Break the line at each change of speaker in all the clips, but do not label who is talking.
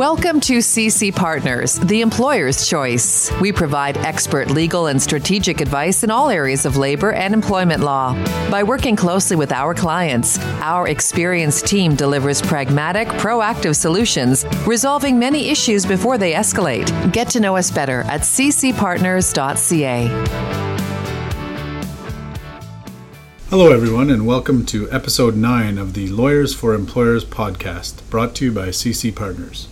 Welcome to CC Partners, the employer's choice. We provide expert legal and strategic advice in all areas of labor and employment law. By working closely with our clients, our experienced team delivers pragmatic, proactive solutions, resolving many issues before they escalate. Get to know us better at ccpartners.ca.
Hello, everyone, and welcome to episode 9 of the Lawyers for Employers podcast, brought to you by CC Partners.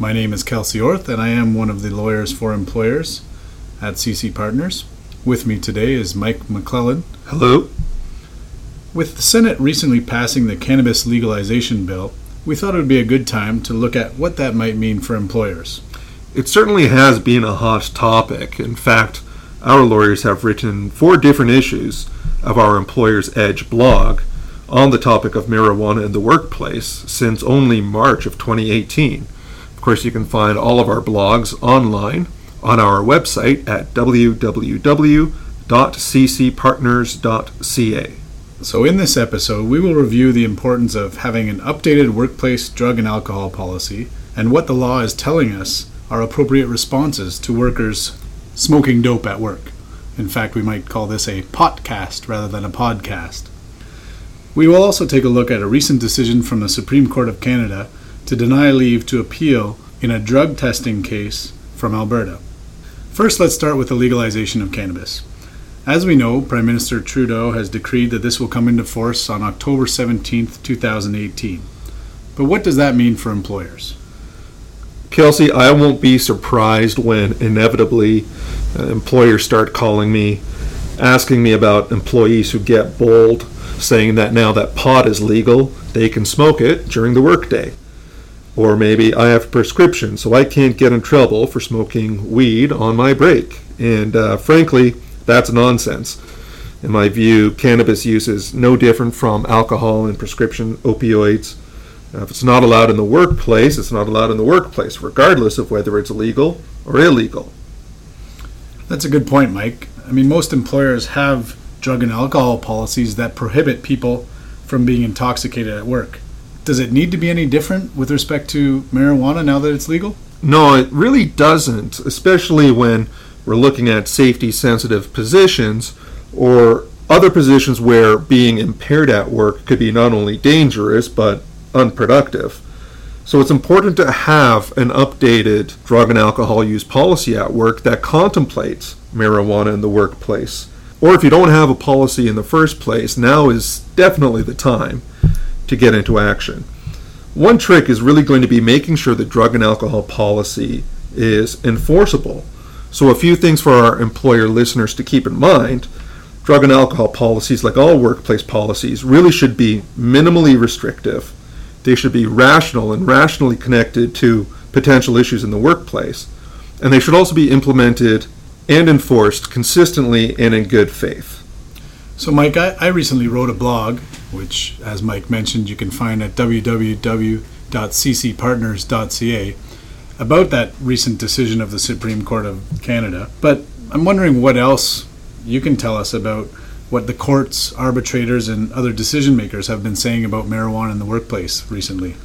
My name is Kelsey Orth, and I am one of the lawyers for employers at CC Partners. With me today is Mike McClellan.
Hello.
With the Senate recently passing the cannabis legalization bill, we thought it would be a good time to look at what that might mean for employers.
It certainly has been a hot topic. In fact, our lawyers have written four different issues of our Employer's Edge blog on the topic of marijuana in the workplace since only March of 2018. Of course, you can find all of our blogs online on our website at www.ccpartners.ca.
So, in this episode, we will review the importance of having an updated workplace drug and alcohol policy and what the law is telling us are appropriate responses to workers smoking dope at work. In fact, we might call this a podcast rather than a podcast. We will also take a look at a recent decision from the Supreme Court of Canada to deny leave to appeal in a drug testing case from Alberta. First, let's start with the legalization of cannabis. As we know, Prime Minister Trudeau has decreed that this will come into force on October 17, 2018. But what does that mean for employers?
Kelsey, I won't be surprised when inevitably uh, employers start calling me, asking me about employees who get bold, saying that now that pot is legal, they can smoke it during the workday. Or maybe I have a prescription, so I can't get in trouble for smoking weed on my break. And uh, frankly, that's nonsense. In my view, cannabis use is no different from alcohol and prescription opioids. Uh, if it's not allowed in the workplace, it's not allowed in the workplace, regardless of whether it's legal or illegal.
That's a good point, Mike. I mean, most employers have drug and alcohol policies that prohibit people from being intoxicated at work does it need to be any different with respect to marijuana now that it's legal?
No, it really doesn't, especially when we're looking at safety sensitive positions or other positions where being impaired at work could be not only dangerous but unproductive. So it's important to have an updated drug and alcohol use policy at work that contemplates marijuana in the workplace. Or if you don't have a policy in the first place, now is definitely the time to get into action. One trick is really going to be making sure the drug and alcohol policy is enforceable. So, a few things for our employer listeners to keep in mind drug and alcohol policies, like all workplace policies, really should be minimally restrictive. They should be rational and rationally connected to potential issues in the workplace. And they should also be implemented and enforced consistently and in good faith.
So, Mike, I, I recently wrote a blog, which, as Mike mentioned, you can find at www.ccpartners.ca, about that recent decision of the Supreme Court of Canada. But I'm wondering what else you can tell us about what the courts, arbitrators, and other decision makers have been saying about marijuana in the workplace recently.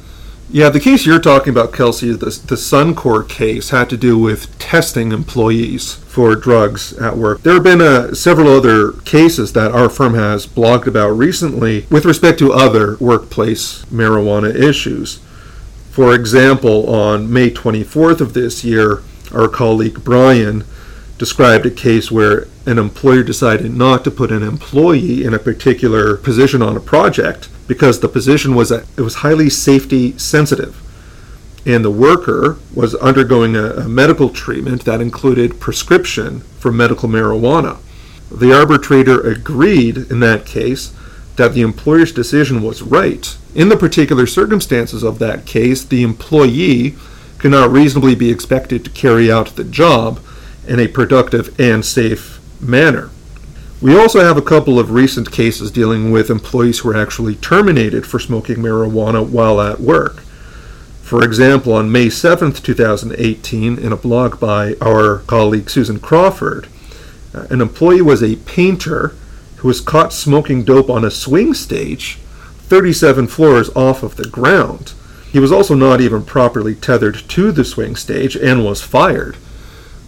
Yeah, the case you're talking about, Kelsey, the, the Suncor case had to do with testing employees for drugs at work. There have been uh, several other cases that our firm has blogged about recently with respect to other workplace marijuana issues. For example, on May 24th of this year, our colleague Brian described a case where an employer decided not to put an employee in a particular position on a project because the position was a, it was highly safety sensitive and the worker was undergoing a, a, medical treatment that included prescription for medical marijuana. The arbitrator agreed in that case that the employer's decision was right. In the particular circumstances of that case, the employee cannot reasonably be expected to carry out the job in a productive and safe manner. We also have a couple of recent cases dealing with employees who were actually terminated for smoking marijuana while at work. For example, on May 7, 2018, in a blog by our colleague Susan Crawford, uh, an employee was a painter who was caught smoking dope on a swing stage 37 floors off of the ground. He was also not even properly tethered to the swing stage and was fired.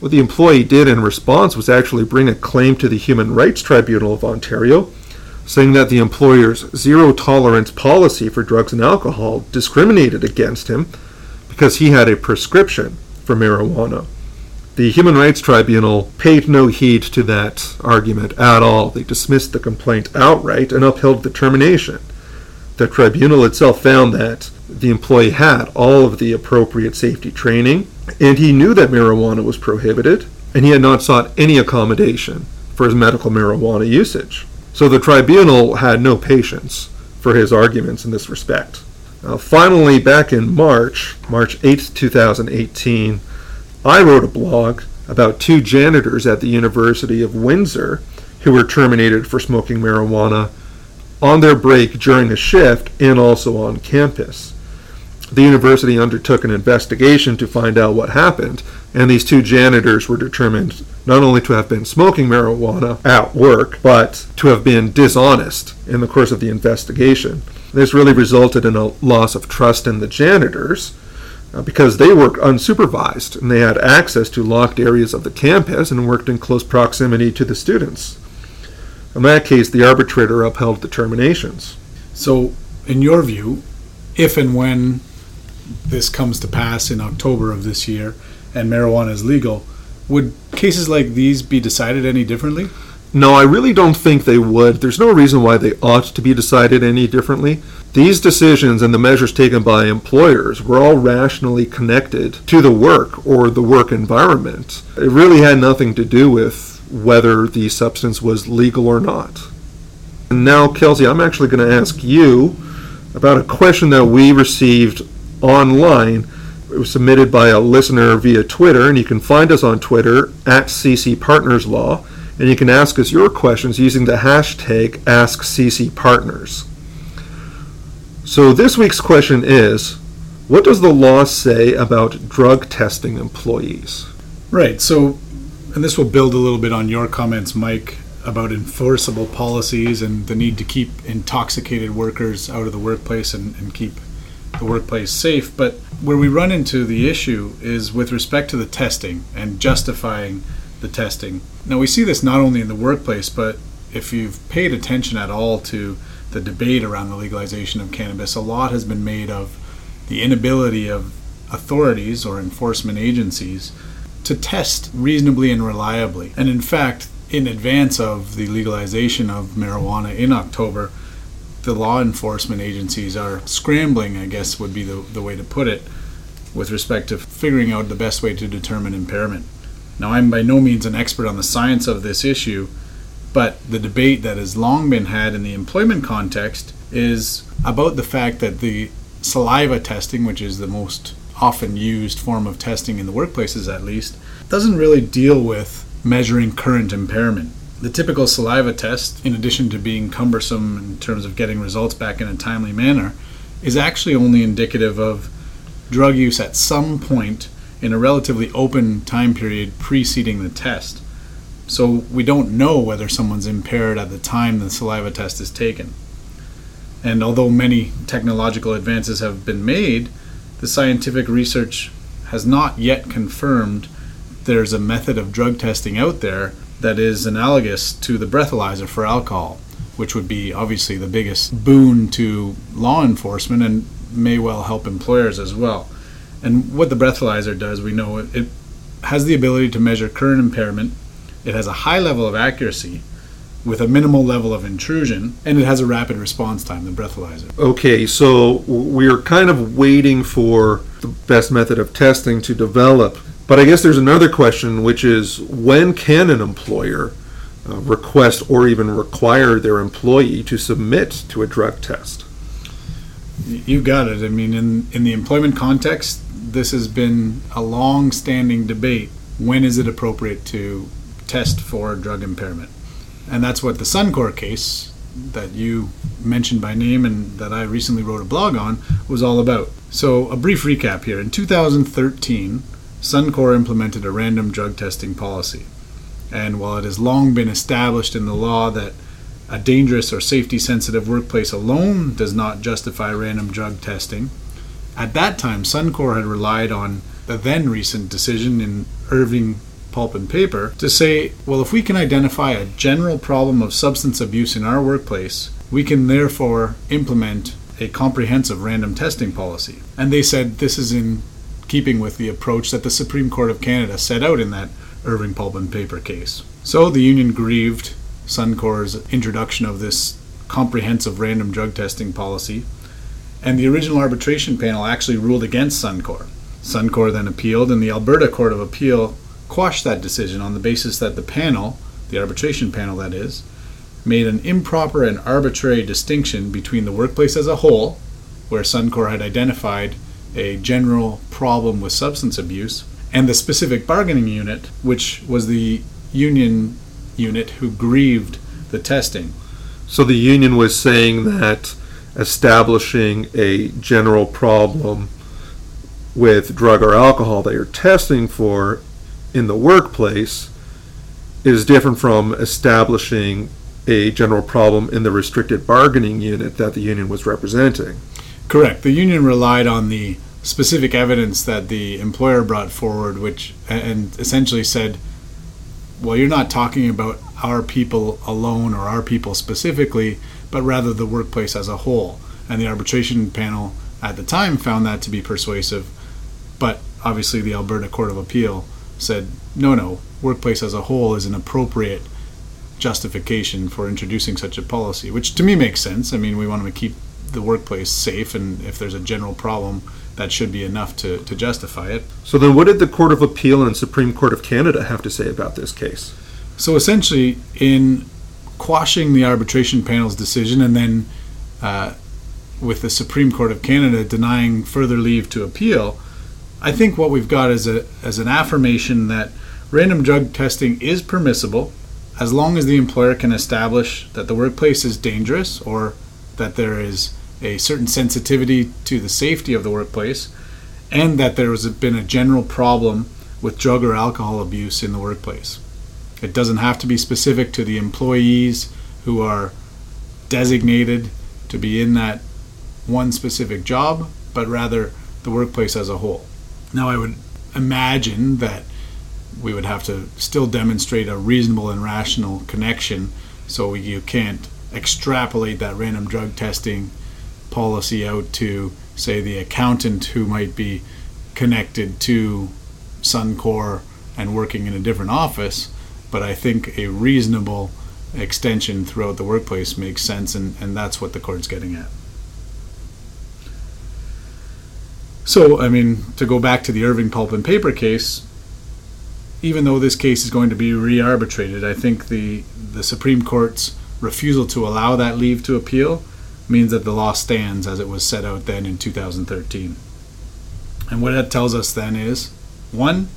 What the employee did in response was actually bring a claim to the Human Rights Tribunal of Ontario, saying that the employer's zero tolerance policy for drugs and alcohol discriminated against him because he had a prescription for marijuana. The Human Rights Tribunal paid no heed to that argument at all. They dismissed the complaint outright and upheld the termination. The tribunal itself found that the employee had all of the appropriate safety training, and he knew that marijuana was prohibited, and he had not sought any accommodation for his medical marijuana usage. So the tribunal had no patience for his arguments in this respect. Uh, finally, back in March, March 8, 2018, I wrote a blog about two janitors at the University of Windsor who were terminated for smoking marijuana on their break during a shift and also on campus. The university undertook an investigation to find out what happened, and these two janitors were determined not only to have been smoking marijuana at work, but to have been dishonest in the course of the investigation. This really resulted in a loss of trust in the janitors uh, because they worked unsupervised and they had access to locked areas of the campus and worked in close proximity to the students. In that case, the arbitrator upheld the terminations.
So, in your view, if and when this comes to pass in October of this year and marijuana is legal, would cases like these be decided any differently?
No, I really don't think they would. There's no reason why they ought to be decided any differently. These decisions and the measures taken by employers were all rationally connected to the work or the work environment. It really had nothing to do with whether the substance was legal or not. And now, Kelsey, I'm actually going to ask you about a question that we received online. It was submitted by a listener via Twitter, and you can find us on Twitter at CC Partners Law, and you can ask us your questions using the hashtag AskCCPartners. So this week's question is, what does the law say about drug testing employees?
Right. So, and this will build a little bit on your comments, Mike, about enforceable policies and the need to keep intoxicated workers out of the workplace and, and keep the workplace safe. But where we run into the issue is with respect to the testing and justifying the testing. Now, we see this not only in the workplace, but if you've paid attention at all to the debate around the legalization of cannabis, a lot has been made of the inability of authorities or enforcement agencies to test reasonably and reliably. And in fact, in advance of the legalization of marijuana in October, the law enforcement agencies are scrambling, I guess would be the, the way to put it, with respect to figuring out the best way to determine impairment. Now, I'm by no means an expert on the science of this issue, but the debate that has long been had in the employment context is about the fact that the saliva testing, which is the most often used form of testing in the workplaces at least, doesn't really deal with measuring current impairment. The typical saliva test, in addition to being cumbersome in terms of getting results back in a timely manner, is actually only indicative of drug use at some point in a relatively open time period preceding the test. So we don't know whether someone's impaired at the time the saliva test is taken. And although many technological advances have been made, the scientific research has not yet confirmed there's a method of drug testing out there that is analogous to the breathalyzer for alcohol, which would be obviously the biggest boon to law enforcement and may well help employers as well. And what the breathalyzer does, we know it, has the ability to measure current impairment it has a high level of accuracy with a minimal level of intrusion, and it has a rapid response time, the breathalyzer.
Okay, so we're kind of waiting for the best method of testing to develop. But I guess there's another question, which is when can an employer uh, request or even require their employee to submit to a drug test?
You got it. I mean, in, in the employment context, this has been a long standing debate. When is it appropriate to test for drug impairment. And that's what the Suncor case that you mentioned by name and that I recently wrote a blog on was all about. So, a brief recap here. In 2013, Suncor implemented a random drug testing policy. And while it has long been established in the law that a dangerous or safety sensitive workplace alone does not justify random drug testing, At that time, Suncor had relied on the then recent decision in Irving Pulp and Paper to say, well, if we can identify a general problem of substance abuse in our workplace, we can therefore implement a comprehensive random testing policy. And they said this is in keeping with the approach that the Supreme Court of Canada set out in that Irving Pulp and Paper case. So the union grieved Suncor's introduction of this comprehensive random drug testing policy, and the original arbitration panel actually ruled against Suncor. Suncor then appealed, and the Alberta Court of Appeal quashed that decision on the basis that the panel, the arbitration panel that is, made an improper and arbitrary distinction between the workplace as a whole, where Suncor had identified a general problem with substance abuse, and the specific bargaining unit, which was the union unit who grieved the testing.
So the union was saying that establishing a general problem with drug or alcohol that you're testing for in the workplace is different from establishing a general problem in the restricted bargaining unit that the union was representing.
Correct. The union relied on the specific evidence that the employer brought forward, which and essentially said, well, you're not talking about our people alone or our people specifically, but rather the workplace as a whole. And the arbitration panel at the time found that to be persuasive, but obviously the Alberta Court of Appeal said, no, no, workplace as a whole is an appropriate justification for introducing such a policy, which to me makes sense. I mean, we want to keep the workplace safe, and if there's a general problem, that should be enough to, to justify it.
So then, what did the Court of Appeal and Supreme Court of Canada have to say about this case?
So essentially, in quashing the arbitration panel's decision and then uh, with the Supreme Court of Canada denying further leave to appeal, I think what we've got is a as an affirmation that random drug testing is permissible as long as the employer can establish that the workplace is dangerous or that there is a certain sensitivity to the safety of the workplace and that there has been a general problem with drug or alcohol abuse in the workplace. It doesn't have to be specific to the employees who are designated to be in that one specific job, but rather the workplace as a whole. Now, I would imagine that we would have to still demonstrate a reasonable and rational connection, so you can't extrapolate that random drug testing policy out to, say, the accountant who might be connected to Suncor and working in a different office. But I think a reasonable extension throughout the workplace makes sense, and, and that's what the court's getting at. So, I mean, to go back to the Irving Pulp and Paper case, even though this case is going to be re-arbitrated, I think the the Supreme Court's refusal to allow that leave to appeal means that the law stands as it was set out then in 2013. And what that tells us then is one,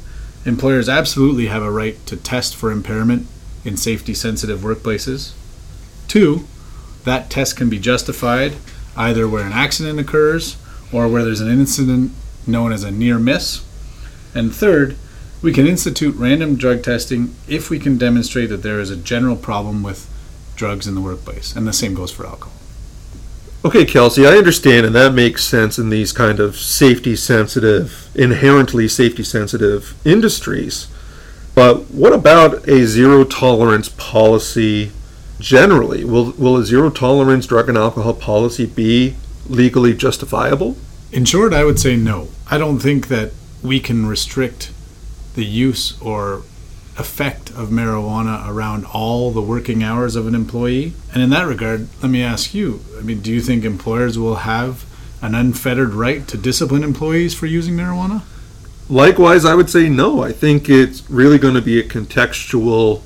employers absolutely have a right to test for impairment in safety sensitive workplaces. Two, that test can be justified either where an accident occurs or where there's an incident known as a near miss. And third, we can institute random drug testing if we can demonstrate that there is a general problem with drugs in the workplace. And the same goes for alcohol.
Okay, Kelsey, I understand, and that makes sense in these kind of safety sensitive, inherently safety sensitive industries. But what about a zero tolerance policy generally? Will, will a zero tolerance drug and alcohol policy be legally justifiable?
In short, I would say no. I don't think that we can restrict the use or effect of marijuana around all the working hours of an employee. And in that regard, let me ask you I mean, do you think employers will have an unfettered right to discipline employees for using marijuana?
Likewise, I would say no. I think it's really going to be a contextual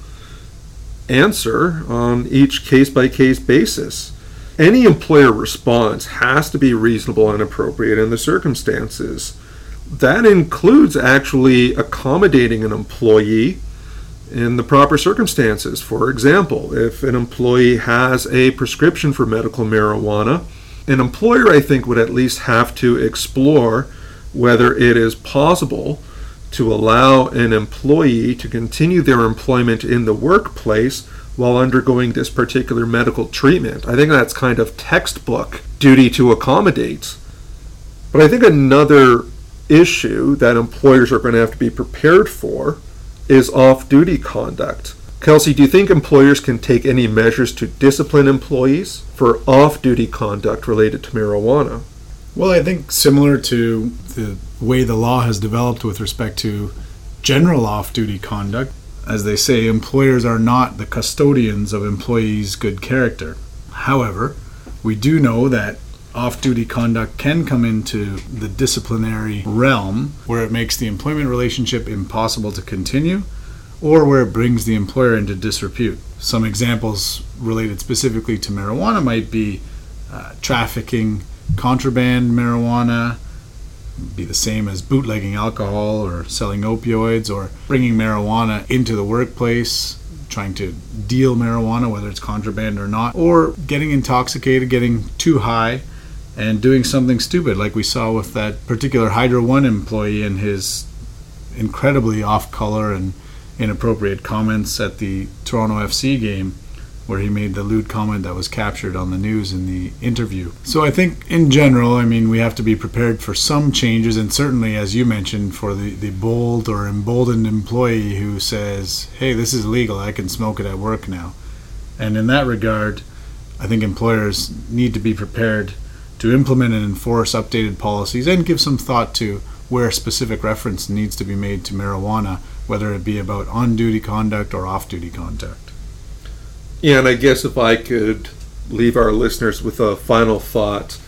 answer on each case by case basis. Any employer response has to be reasonable and appropriate in the circumstances. That includes actually accommodating an employee in the proper circumstances. For example, if an employee has a prescription for medical marijuana, an employer, I think, would at least have to explore whether it is possible to allow an employee to continue their employment in the workplace while undergoing this particular medical treatment. I think that's kind of textbook duty to accommodate. But I think another issue that employers are going to have to be prepared for is off duty conduct. Kelsey, do you think employers can take any measures to discipline employees for off duty conduct related to marijuana?
Well, I think similar to the way the law has developed with respect to general off duty conduct, as they say, employers are not the custodians of employees' good character. However, we do know that off duty conduct can come into the disciplinary realm where it makes the employment relationship impossible to continue or where it brings the employer into disrepute. Some examples related specifically to marijuana might be uh, trafficking contraband marijuana, be the same as bootlegging alcohol or selling opioids or bringing marijuana into the workplace, trying to deal marijuana, whether it's contraband or not, or getting intoxicated, getting too high, and doing something stupid, like we saw with that particular Hydro One employee and his incredibly off color and inappropriate comments at the Toronto FC game where he made the lewd comment that was captured on the news in the interview. So I think in general, I mean, we have to be prepared for some changes, and certainly, as you mentioned, for the, the bold or emboldened employee who says, hey, this is legal, I can smoke it at work now. And in that regard, I think employers need to be prepared to implement and enforce updated policies and give some thought to where specific reference needs to be made to marijuana, whether it be about on duty conduct or off duty conduct.
And I guess if I could leave our listeners with a final thought,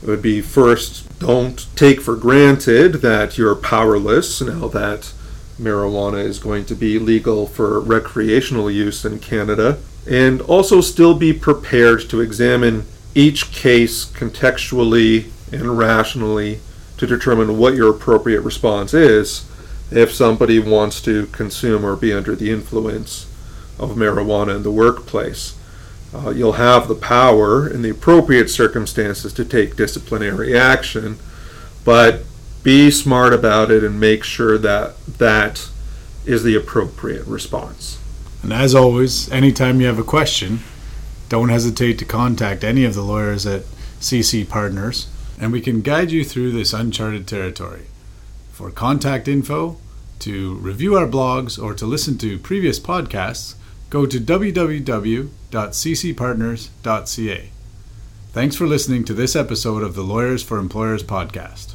it would be first, don't take for granted that you're powerless now that marijuana is going to be legal for recreational use in Canada. And also still be prepared to examine each case contextually and rationally to determine what your appropriate response is if somebody wants to consume or be under the influence of marijuana in the workplace. Uh, you'll have the power in the appropriate circumstances to take disciplinary action, but be smart about it and make sure that that is the appropriate response.
And as always, anytime you have a question, don't hesitate to contact any of the lawyers at CC Partners, and we can guide you through this uncharted territory. For contact info, to review our blogs, or to listen to previous podcasts, go to www.ccpartners.ca. Thanks for listening to this episode of the Lawyers for Employers podcast.